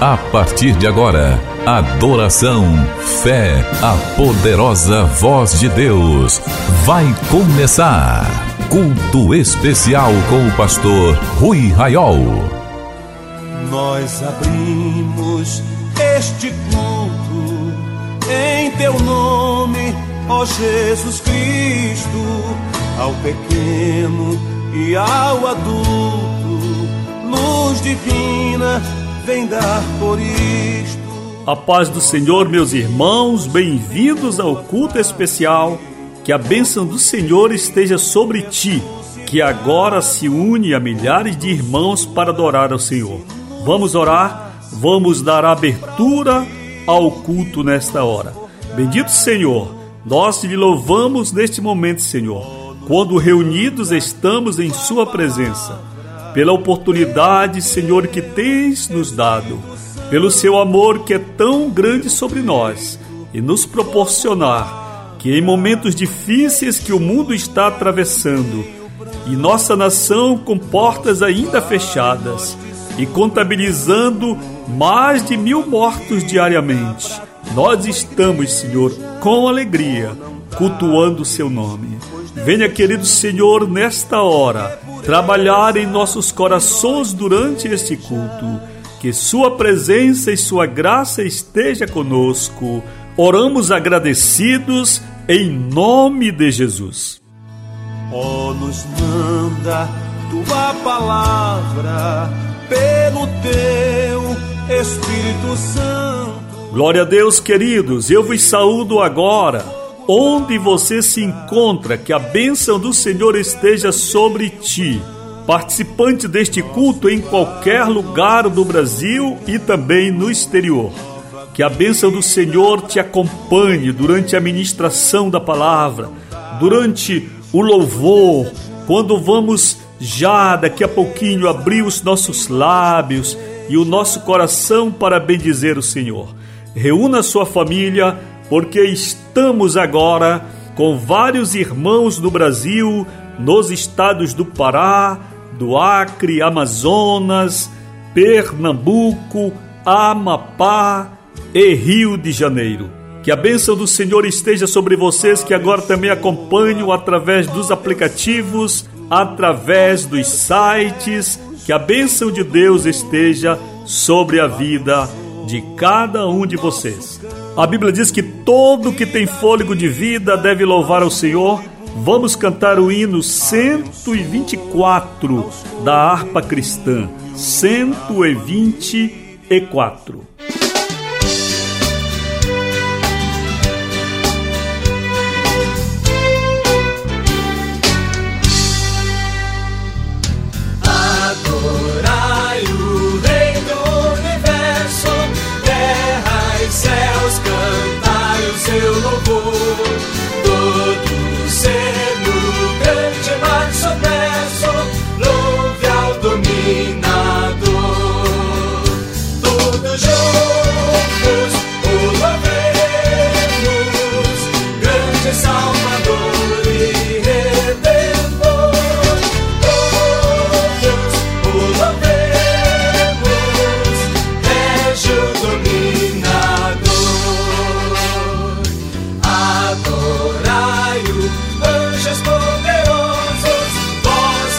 A partir de agora, adoração, fé, a poderosa voz de Deus. Vai começar. Culto especial com o pastor Rui Raiol. Nós abrimos este culto em teu nome, ó Jesus Cristo, ao pequeno e ao adulto, luz divina vem dar por isto. A paz do Senhor, meus irmãos, bem-vindos ao culto especial. Que a bênção do Senhor esteja sobre ti, que agora se une a milhares de irmãos para adorar ao Senhor. Vamos orar, vamos dar abertura ao culto nesta hora. Bendito Senhor, nós te louvamos neste momento, Senhor, quando reunidos estamos em Sua presença pela oportunidade, Senhor, que tens nos dado, pelo seu amor que é tão grande sobre nós e nos proporcionar que em momentos difíceis que o mundo está atravessando e nossa nação com portas ainda fechadas e contabilizando mais de mil mortos diariamente, nós estamos, Senhor, com alegria, cultuando o seu nome. Venha, querido Senhor, nesta hora trabalhar em nossos corações durante este culto. Que Sua presença e Sua graça esteja conosco. Oramos agradecidos em nome de Jesus. Ó, oh, nos manda tua palavra pelo teu Espírito Santo. Glória a Deus, queridos. Eu vos saúdo agora onde você se encontra, que a bênção do Senhor esteja sobre ti. Participante deste culto em qualquer lugar do Brasil e também no exterior. Que a bênção do Senhor te acompanhe durante a ministração da palavra, durante o louvor, quando vamos já daqui a pouquinho abrir os nossos lábios e o nosso coração para bendizer o Senhor. Reúna sua família porque estamos agora com vários irmãos do Brasil, nos estados do Pará, do Acre, Amazonas, Pernambuco, Amapá e Rio de Janeiro. Que a bênção do Senhor esteja sobre vocês que agora também acompanham através dos aplicativos, através dos sites. Que a bênção de Deus esteja sobre a vida de cada um de vocês. A Bíblia diz que todo que tem fôlego de vida deve louvar ao Senhor. Vamos cantar o hino 124 da harpa cristã. 124.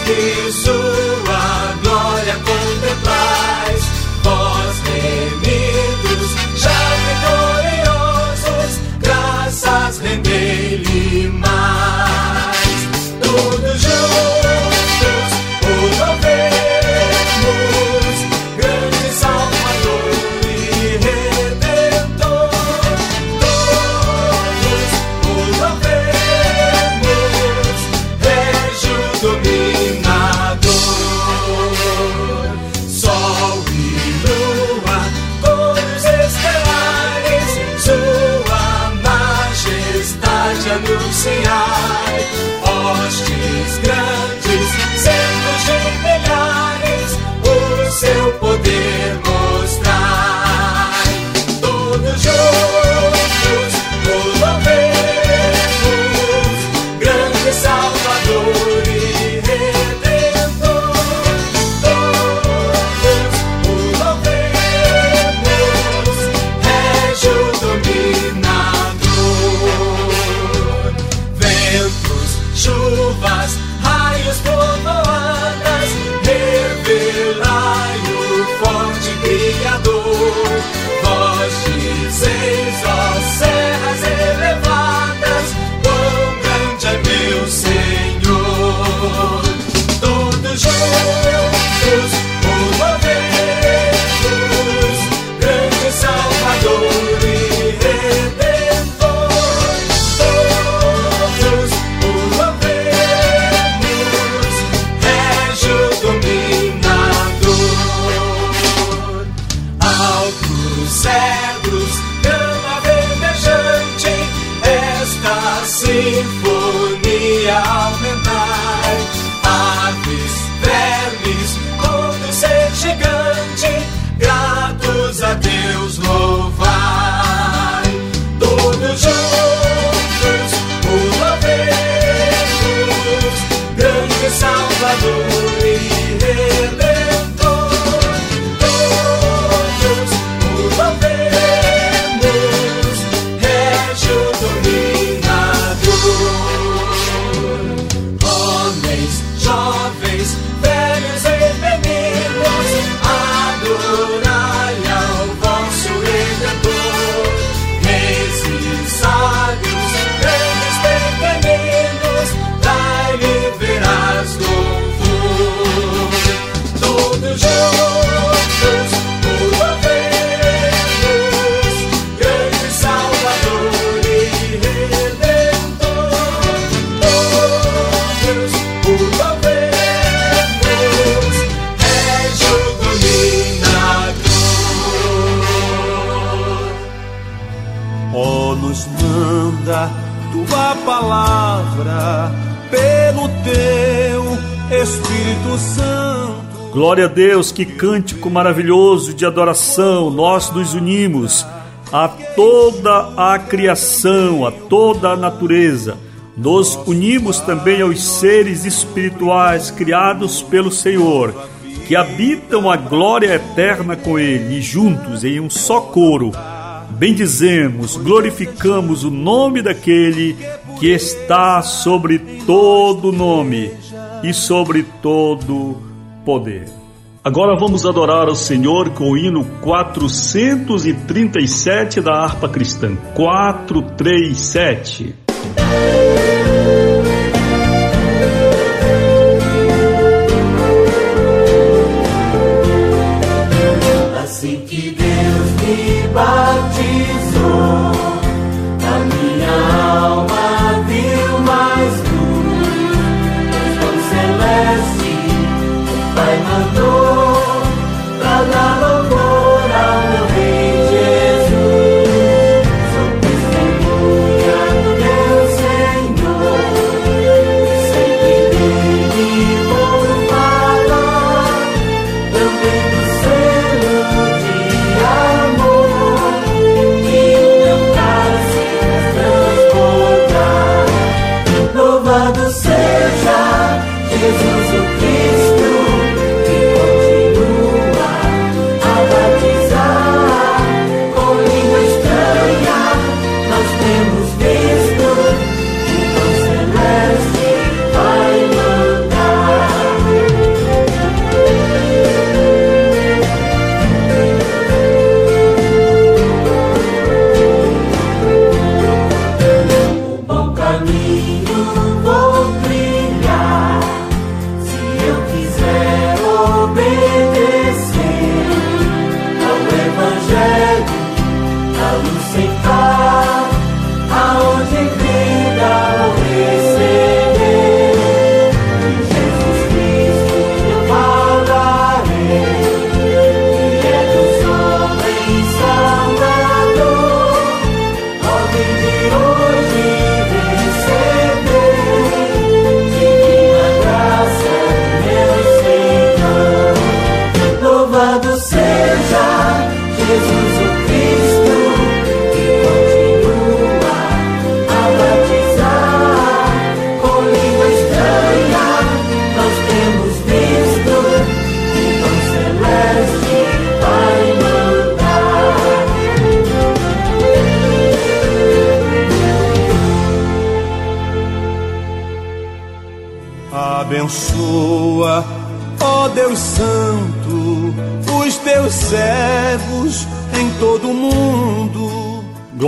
Jesus. so Salvador. Glória a Deus, que cântico maravilhoso de adoração nós nos unimos a toda a criação, a toda a natureza. Nos unimos também aos seres espirituais criados pelo Senhor, que habitam a glória eterna com Ele, e juntos em um só coro bendizemos, glorificamos o nome daquele que está sobre todo nome e sobre todo poder. Agora vamos adorar ao Senhor com o hino 437 da harpa cristã. 437.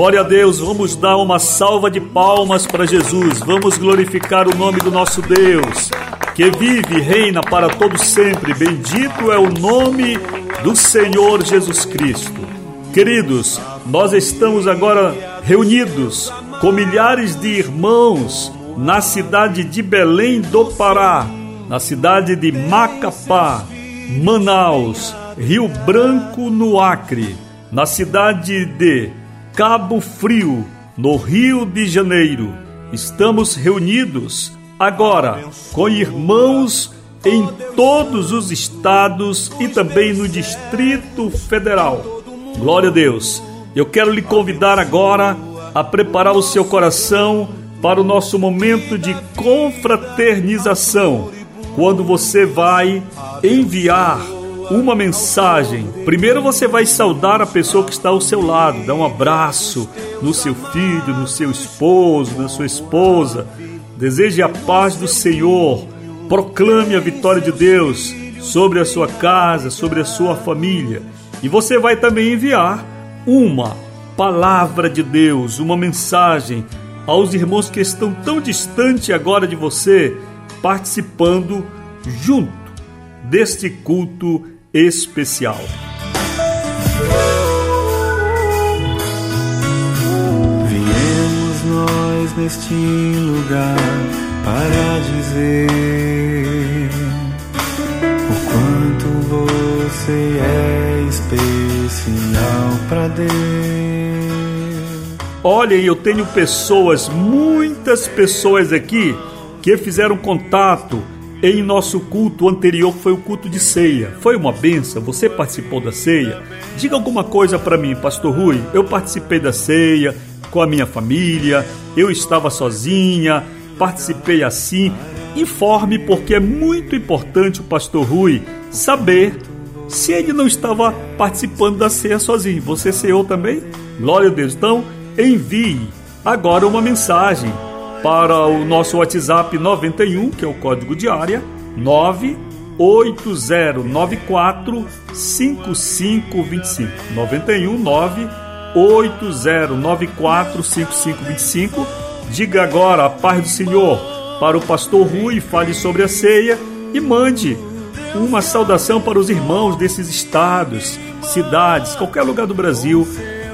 Glória a Deus, vamos dar uma salva de palmas para Jesus, vamos glorificar o nome do nosso Deus, que vive e reina para todo sempre. Bendito é o nome do Senhor Jesus Cristo. Queridos, nós estamos agora reunidos com milhares de irmãos na cidade de Belém do Pará, na cidade de Macapá, Manaus, Rio Branco, no Acre, na cidade de Cabo Frio, no Rio de Janeiro. Estamos reunidos agora com irmãos em todos os estados e também no Distrito Federal. Glória a Deus. Eu quero lhe convidar agora a preparar o seu coração para o nosso momento de confraternização, quando você vai enviar uma mensagem. Primeiro você vai saudar a pessoa que está ao seu lado, dar um abraço no seu filho, no seu esposo, na sua esposa. Deseje a paz do Senhor. Proclame a vitória de Deus sobre a sua casa, sobre a sua família. E você vai também enviar uma palavra de Deus, uma mensagem aos irmãos que estão tão distante agora de você, participando junto deste culto especial. Viemos nós neste lugar para dizer o quanto você é especial para Deus. Olhem, eu tenho pessoas, muitas pessoas aqui que fizeram contato em nosso culto anterior, foi o culto de ceia. Foi uma benção, você participou da ceia. Diga alguma coisa para mim, Pastor Rui. Eu participei da ceia com a minha família, eu estava sozinha, participei assim. Informe, porque é muito importante o Pastor Rui saber se ele não estava participando da ceia sozinho. Você ceou também? Glória a Deus. Então, envie agora uma mensagem para o nosso WhatsApp 91, que é o código de área 98094 5525 91 98094 5525 Diga agora a paz do Senhor para o pastor Rui, fale sobre a ceia e mande uma saudação para os irmãos desses estados, cidades, qualquer lugar do Brasil.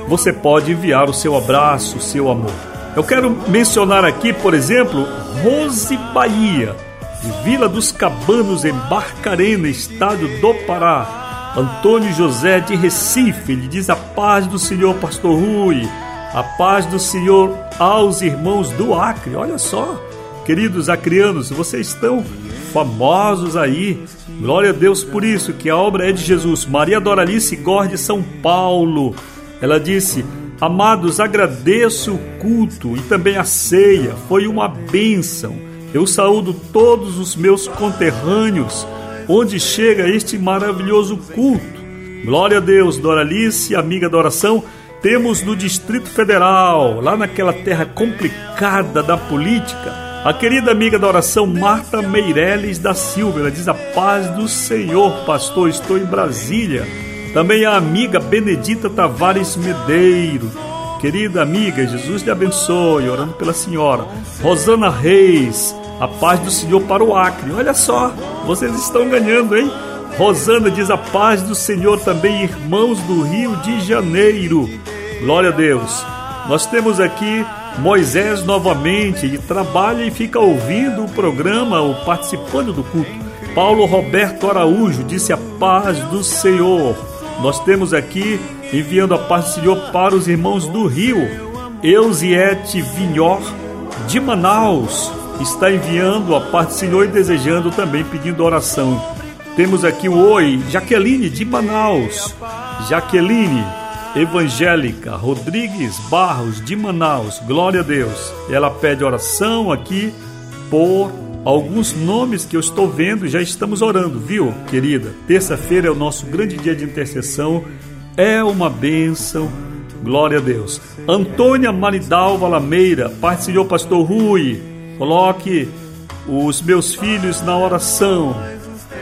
Você pode enviar o seu abraço, o seu amor. Eu quero mencionar aqui, por exemplo, Rose Bahia, de Vila dos Cabanos, em Barcarena, estado do Pará. Antônio José de Recife, ele diz a paz do Senhor, Pastor Rui, a paz do Senhor aos irmãos do Acre. Olha só, queridos acrianos, vocês estão famosos aí. Glória a Deus por isso, que a obra é de Jesus. Maria Doralice Gorde São Paulo. Ela disse: Amados, agradeço o culto e também a ceia, foi uma bênção. Eu saúdo todos os meus conterrâneos, onde chega este maravilhoso culto. Glória a Deus, Doralice, amiga da oração. Temos no Distrito Federal, lá naquela terra complicada da política, a querida amiga da oração Marta Meireles da Silva. Ela diz: A paz do Senhor, pastor, estou em Brasília também a amiga Benedita Tavares Medeiro. Querida amiga, Jesus lhe abençoe, orando pela senhora. Rosana Reis, a paz do Senhor para o Acre. Olha só, vocês estão ganhando, hein? Rosana diz a paz do Senhor também, irmãos do Rio de Janeiro. Glória a Deus. Nós temos aqui Moisés novamente, ele trabalha e fica ouvindo o programa ou participando do culto. Paulo Roberto Araújo disse a paz do Senhor. Nós temos aqui, enviando a paz do Senhor para os irmãos do Rio, Eusiete Vinhor, de Manaus, está enviando a paz do Senhor e desejando também, pedindo oração. Temos aqui o Oi, Jaqueline, de Manaus. Jaqueline, evangélica, Rodrigues Barros, de Manaus, glória a Deus. Ela pede oração aqui por alguns nomes que eu estou vendo e já estamos orando, viu, querida? Terça-feira é o nosso grande dia de intercessão, é uma bênção, glória a Deus. Antônia Maridalva Lameira, Pai do Senhor Pastor Rui, coloque os meus filhos na oração.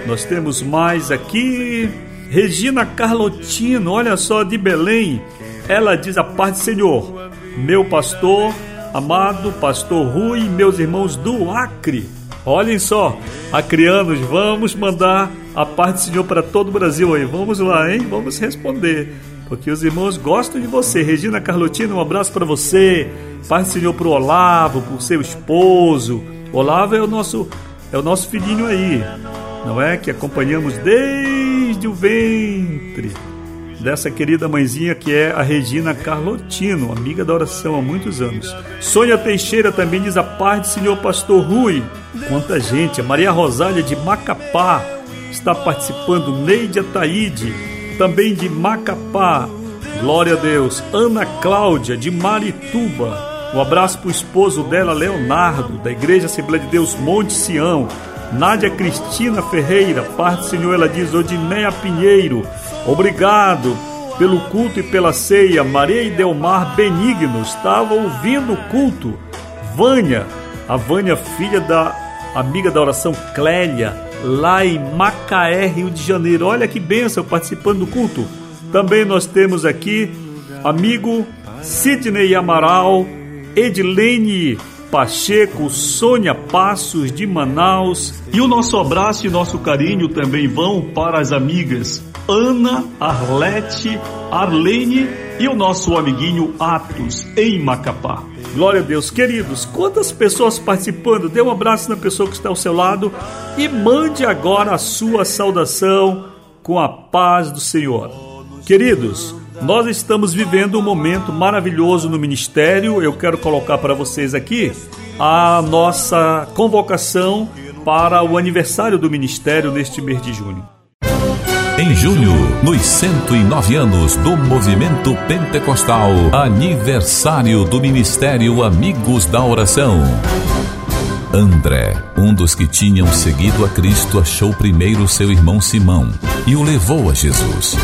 Nós temos mais aqui. Regina Carlotino, olha só, de Belém. Ela diz a paz do Senhor, meu pastor, amado pastor Rui meus irmãos do Acre. Olhem só, acrianos, vamos mandar a parte do Senhor para todo o Brasil aí. Vamos lá, hein? Vamos responder. Porque os irmãos gostam de você. Regina Carlotina, um abraço para você. Paz do Senhor para o Olavo, para o seu esposo. Olavo é o nosso é o nosso filhinho aí, não é? Que acompanhamos desde o ventre dessa querida mãezinha que é a Regina Carlotino, amiga da oração há muitos anos. Sônia Teixeira também diz a paz do Senhor Pastor Rui. Quanta gente! A Maria Rosália de Macapá está participando. Neide Ataíde, também de Macapá. Glória a Deus. Ana Cláudia de Marituba. Um abraço para o esposo dela, Leonardo, da Igreja Assembleia de Deus Monte Sião. Nádia Cristina Ferreira, parte do Senhor, ela diz Odineia Pinheiro, obrigado pelo culto e pela ceia. Maria e Delmar Benigno estava ouvindo o culto. Vânia, a Vânia, filha da amiga da oração Clélia, lá em Macaé, Rio de Janeiro. Olha que benção participando do culto. Também nós temos aqui amigo Sidney Amaral, Edilene Pacheco, Sônia Passos de Manaus. E o nosso abraço e nosso carinho também vão para as amigas Ana, Arlete, Arlene e o nosso amiguinho Atos em Macapá. Glória a Deus, queridos, quantas pessoas participando? Dê um abraço na pessoa que está ao seu lado e mande agora a sua saudação com a paz do Senhor. Queridos, Nós estamos vivendo um momento maravilhoso no ministério. Eu quero colocar para vocês aqui a nossa convocação para o aniversário do ministério neste mês de junho. Em junho, nos 109 anos do movimento pentecostal, aniversário do Ministério Amigos da Oração. André, um dos que tinham seguido a Cristo, achou primeiro seu irmão Simão e o levou a Jesus.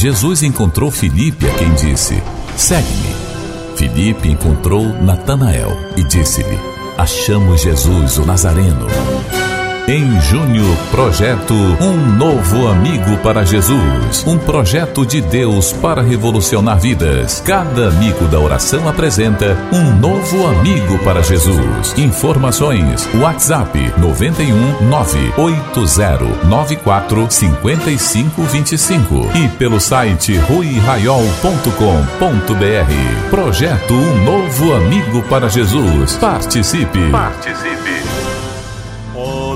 Jesus encontrou Filipe, a quem disse: Segue-me. Filipe encontrou Natanael e disse-lhe: Achamos Jesus, o Nazareno. Em junho, projeto Um Novo Amigo para Jesus. Um projeto de Deus para revolucionar vidas. Cada amigo da oração apresenta um novo amigo para Jesus. Informações: WhatsApp 91 98094 5525 e pelo site ruiraiol.com.br. Projeto Um Novo Amigo para Jesus. Participe. Participe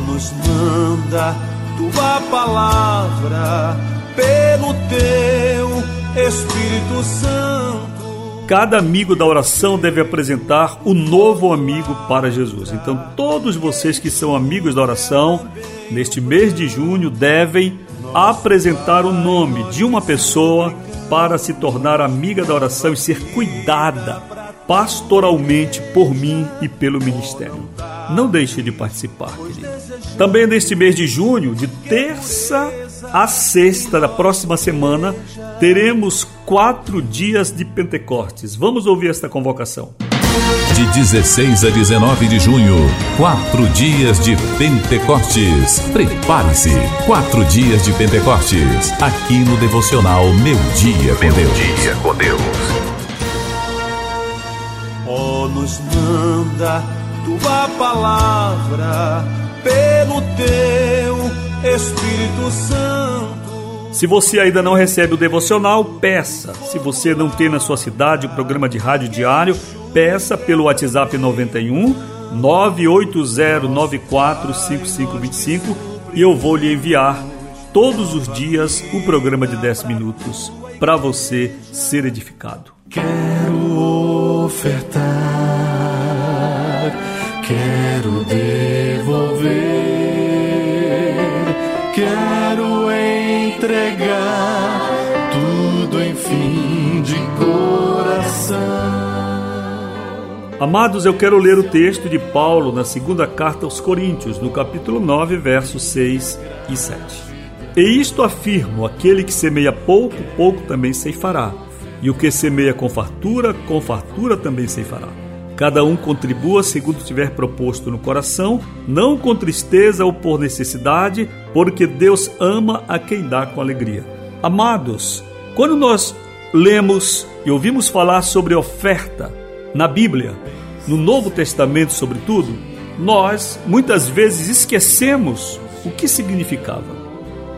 nos manda tua palavra pelo teu Espírito Santo. Cada amigo da oração deve apresentar o novo amigo para Jesus. Então, todos vocês que são amigos da oração, neste mês de junho, devem apresentar o nome de uma pessoa para se tornar amiga da oração e ser cuidada pastoralmente por mim e pelo ministério. Não deixe de participar, querido. Também neste mês de junho, de terça a sexta da próxima semana, teremos quatro dias de Pentecostes. Vamos ouvir esta convocação. De 16 a 19 de junho, quatro dias de Pentecostes. Prepare-se, quatro dias de Pentecostes, aqui no devocional Meu Dia com Deus. Dia com Deus. Oh, nos manda tua palavra pelo teu Espírito Santo. Se você ainda não recebe o devocional, peça. Se você não tem na sua cidade o programa de rádio diário, peça pelo WhatsApp 91 980945525 e eu vou lhe enviar todos os dias o programa de 10 minutos para você ser edificado. Quero ofertar, quero devolver, quero entregar tudo, enfim, de coração. Amados, eu quero ler o texto de Paulo na segunda carta aos Coríntios, no capítulo 9, versos 6 e 7. E isto afirmo: aquele que semeia pouco, pouco também ceifará. E o que semeia com fartura, com fartura também ceifará. Cada um contribua segundo tiver proposto no coração, não com tristeza ou por necessidade, porque Deus ama a quem dá com alegria. Amados, quando nós lemos e ouvimos falar sobre oferta na Bíblia, no Novo Testamento, sobretudo, nós muitas vezes esquecemos o que significava.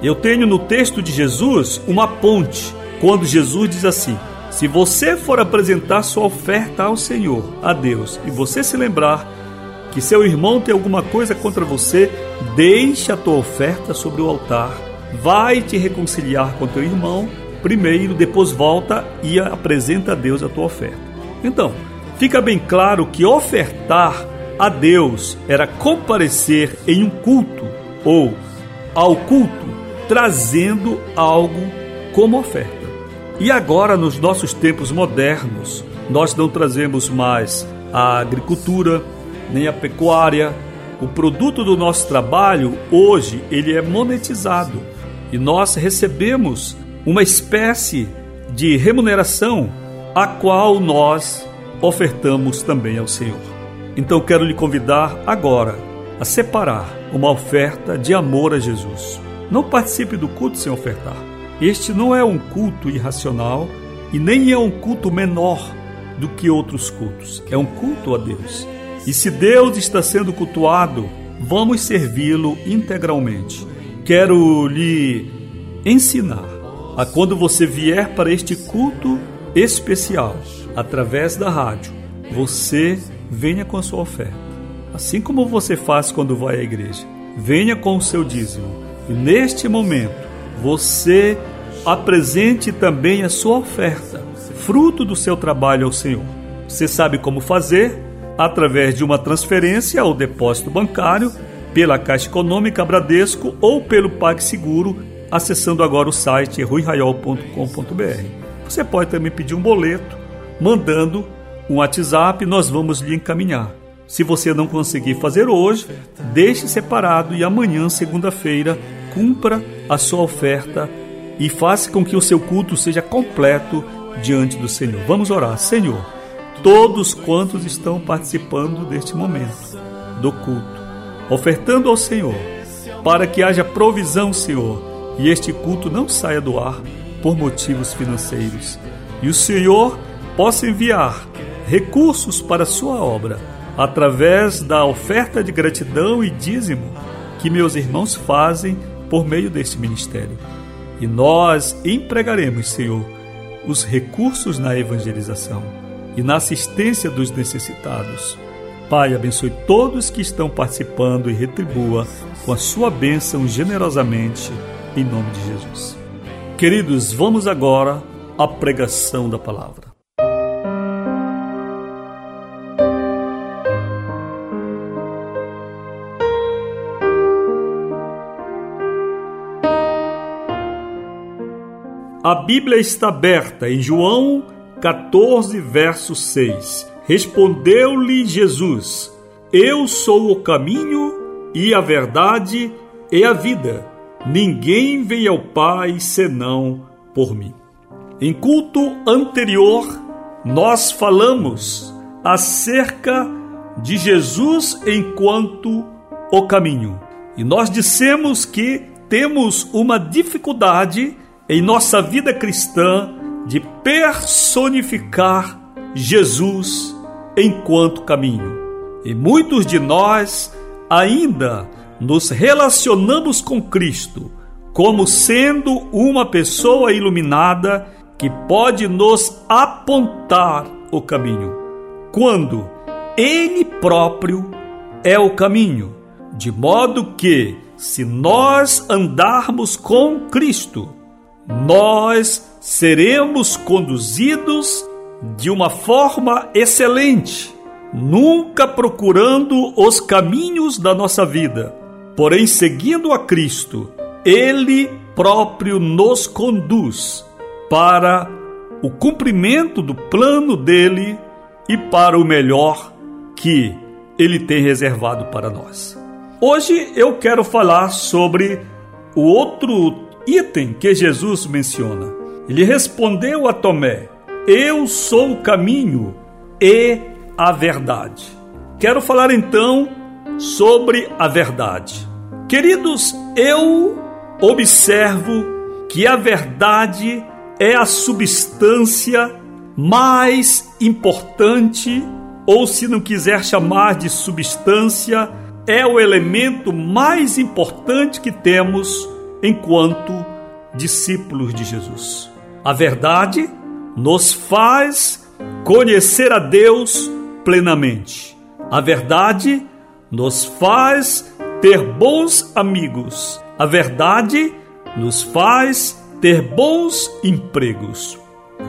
Eu tenho no texto de Jesus uma ponte, quando Jesus diz assim: Se você for apresentar sua oferta ao Senhor, a Deus, e você se lembrar que seu irmão tem alguma coisa contra você, deixe a tua oferta sobre o altar, vai te reconciliar com teu irmão primeiro, depois volta e apresenta a Deus a tua oferta. Então, fica bem claro que ofertar a Deus era comparecer em um culto ou ao culto trazendo algo como oferta. E agora, nos nossos tempos modernos, nós não trazemos mais a agricultura, nem a pecuária. O produto do nosso trabalho, hoje, ele é monetizado. E nós recebemos uma espécie de remuneração a qual nós ofertamos também ao Senhor. Então quero lhe convidar agora a separar uma oferta de amor a Jesus. Não participe do culto sem ofertar. Este não é um culto irracional e nem é um culto menor do que outros cultos. É um culto a Deus. E se Deus está sendo cultuado, vamos servi-lo integralmente. Quero lhe ensinar a quando você vier para este culto especial, através da rádio, você venha com a sua oferta. Assim como você faz quando vai à igreja. Venha com o seu dízimo e neste momento, você apresente também a sua oferta, fruto do seu trabalho ao Senhor. Você sabe como fazer? Através de uma transferência ao depósito bancário, pela Caixa Econômica Bradesco ou pelo PagSeguro, acessando agora o site ruiraiol.com.br. Você pode também pedir um boleto, mandando um WhatsApp, nós vamos lhe encaminhar. Se você não conseguir fazer hoje, deixe separado e amanhã, segunda-feira, cumpra a sua oferta e faça com que o seu culto seja completo diante do Senhor. Vamos orar. Senhor, todos quantos estão participando deste momento do culto, ofertando ao Senhor, para que haja provisão, Senhor, e este culto não saia do ar por motivos financeiros. E o Senhor possa enviar recursos para a sua obra através da oferta de gratidão e dízimo que meus irmãos fazem por meio deste ministério. E nós empregaremos, Senhor, os recursos na evangelização e na assistência dos necessitados. Pai, abençoe todos que estão participando e retribua com a sua bênção generosamente, em nome de Jesus. Queridos, vamos agora à pregação da palavra. A Bíblia está aberta em João 14, verso 6. Respondeu-lhe Jesus: Eu sou o caminho e a verdade e a vida. Ninguém vem ao Pai senão por mim. Em culto anterior, nós falamos acerca de Jesus enquanto o caminho. E nós dissemos que temos uma dificuldade em nossa vida cristã de personificar Jesus enquanto caminho. E muitos de nós ainda nos relacionamos com Cristo como sendo uma pessoa iluminada que pode nos apontar o caminho, quando Ele próprio é o caminho, de modo que, se nós andarmos com Cristo, nós seremos conduzidos de uma forma excelente, nunca procurando os caminhos da nossa vida, porém seguindo a Cristo, Ele próprio nos conduz para o cumprimento do plano dele e para o melhor que ele tem reservado para nós. Hoje eu quero falar sobre o outro item que Jesus menciona. Ele respondeu a Tomé: Eu sou o caminho e a verdade. Quero falar então sobre a verdade. Queridos, eu observo que a verdade é a substância mais importante, ou se não quiser chamar de substância, é o elemento mais importante que temos enquanto discípulos de Jesus. A verdade nos faz conhecer a Deus plenamente. A verdade nos faz ter bons amigos. A verdade nos faz ter bons empregos.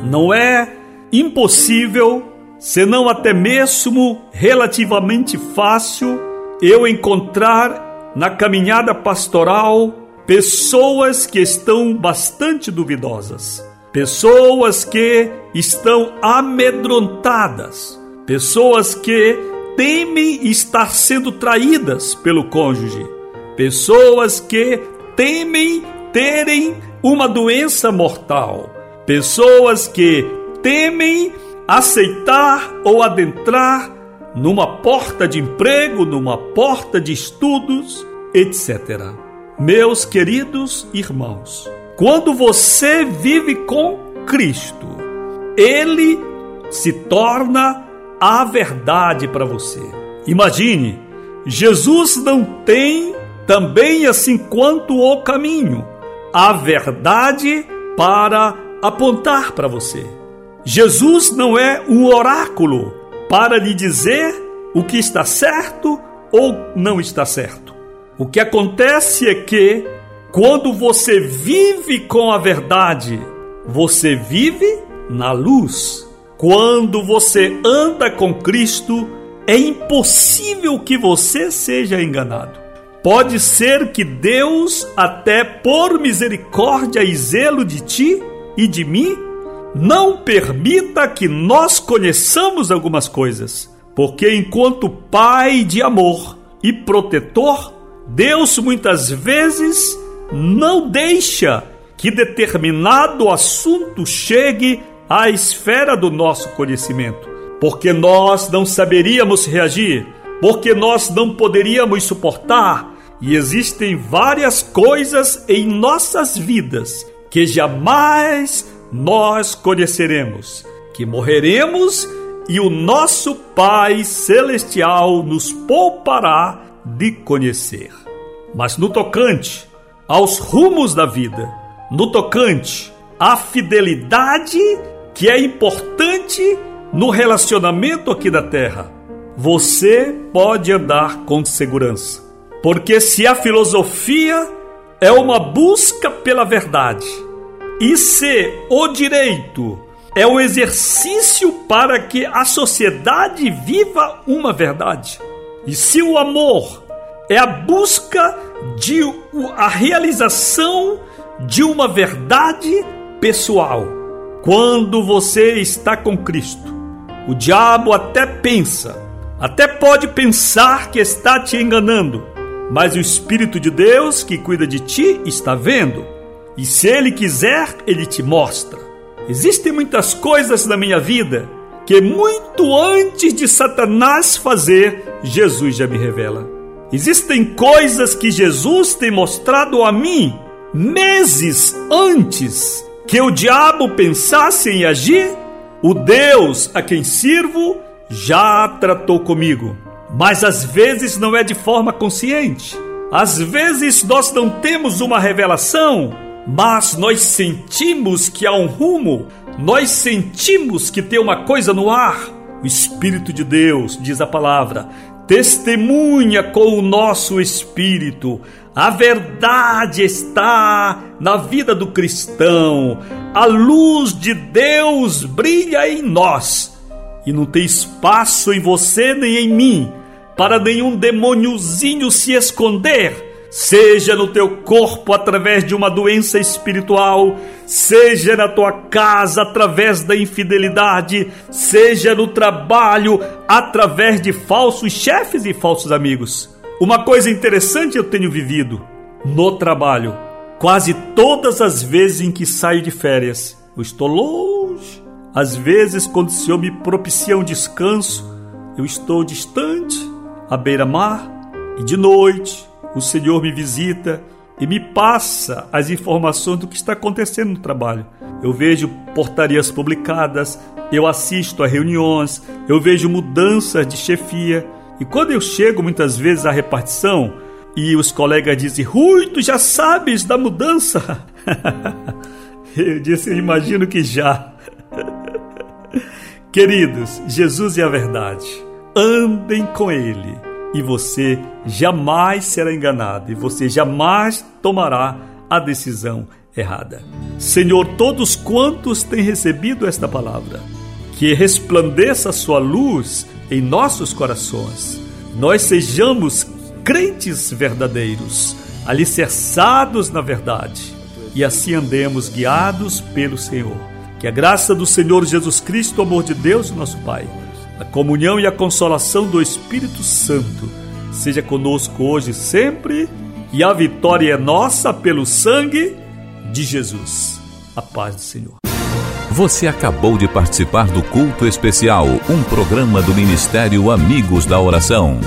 Não é impossível, senão até mesmo relativamente fácil, eu encontrar na caminhada pastoral pessoas que estão bastante duvidosas, pessoas que estão amedrontadas, pessoas que temem estar sendo traídas pelo cônjuge, pessoas que temem terem uma doença mortal, pessoas que temem aceitar ou adentrar numa porta de emprego, numa porta de estudos, etc. Meus queridos irmãos, quando você vive com Cristo, Ele se torna a verdade para você. Imagine, Jesus não tem também assim quanto o caminho, a verdade para apontar para você. Jesus não é um oráculo para lhe dizer o que está certo ou não está certo. O que acontece é que Quando você vive com a verdade, você vive na luz. Quando você anda com Cristo, é impossível que você seja enganado. Pode ser que Deus, até por misericórdia e zelo de ti e de mim, não permita que nós conheçamos algumas coisas, porque enquanto Pai de amor e protetor, Deus muitas vezes não deixa que determinado assunto chegue à esfera do nosso conhecimento, porque nós não saberíamos reagir, porque nós não poderíamos suportar, e existem várias coisas em nossas vidas que jamais nós conheceremos, que morreremos e o nosso Pai Celestial nos poupará de conhecer. Mas no tocante aos rumos da vida, no tocante à fidelidade que é importante no relacionamento aqui da terra, você pode andar com segurança. Porque se a filosofia é uma busca pela verdade, e se o direito é o exercício para que a sociedade viva uma verdade, e se o amor é a busca de a realização de uma verdade pessoal. Quando você está com Cristo, o diabo até pensa, até pode pensar que está te enganando, mas o Espírito de Deus que cuida de ti está vendo, e se ele quiser, ele te mostra. Existem muitas coisas na minha vida que, muito antes de Satanás fazer, Jesus já me revela. Existem coisas que Jesus tem mostrado a mim meses antes que o diabo pensasse em agir. O Deus a quem sirvo já tratou comigo, mas às vezes não é de forma consciente. Às vezes nós não temos uma revelação, mas nós sentimos que há um rumo, nós sentimos que tem uma coisa no ar. O Espírito de Deus, diz a palavra, testemunha com o nosso espírito. A verdade está na vida do cristão. A luz de Deus brilha em nós. E não tem espaço em você nem em mim para nenhum demôniozinho se esconder seja no teu corpo através de uma doença espiritual, seja na tua casa através da infidelidade, seja no trabalho através de falsos chefes e falsos amigos. Uma coisa interessante eu tenho vivido no trabalho, quase todas as vezes em que saio de férias, eu estou longe. Às vezes, quando o Senhor me propicia um descanso, eu estou distante, à beira-mar, e de noite o Senhor me visita e me passa as informações do que está acontecendo no trabalho. Eu vejo portarias publicadas, eu assisto a reuniões, eu vejo mudanças de chefia. E quando eu chego muitas vezes à repartição e os colegas dizem: Rui, tu já sabes da mudança? eu disse: Eu imagino que já. Queridos, Jesus é a verdade. Andem com Ele e você jamais será enganado e você jamais tomará a decisão errada. Senhor, todos quantos têm recebido esta palavra, que resplandeça a sua luz em nossos corações, nós sejamos crentes verdadeiros, alicerçados na verdade, e assim andemos guiados pelo Senhor. Que a graça do Senhor Jesus Cristo, o amor de Deus, nosso Pai a comunhão e a consolação do Espírito Santo seja conosco hoje e sempre, e a vitória é nossa pelo sangue de Jesus. A paz do Senhor. Você acabou de participar do culto especial, um programa do Ministério Amigos da Oração.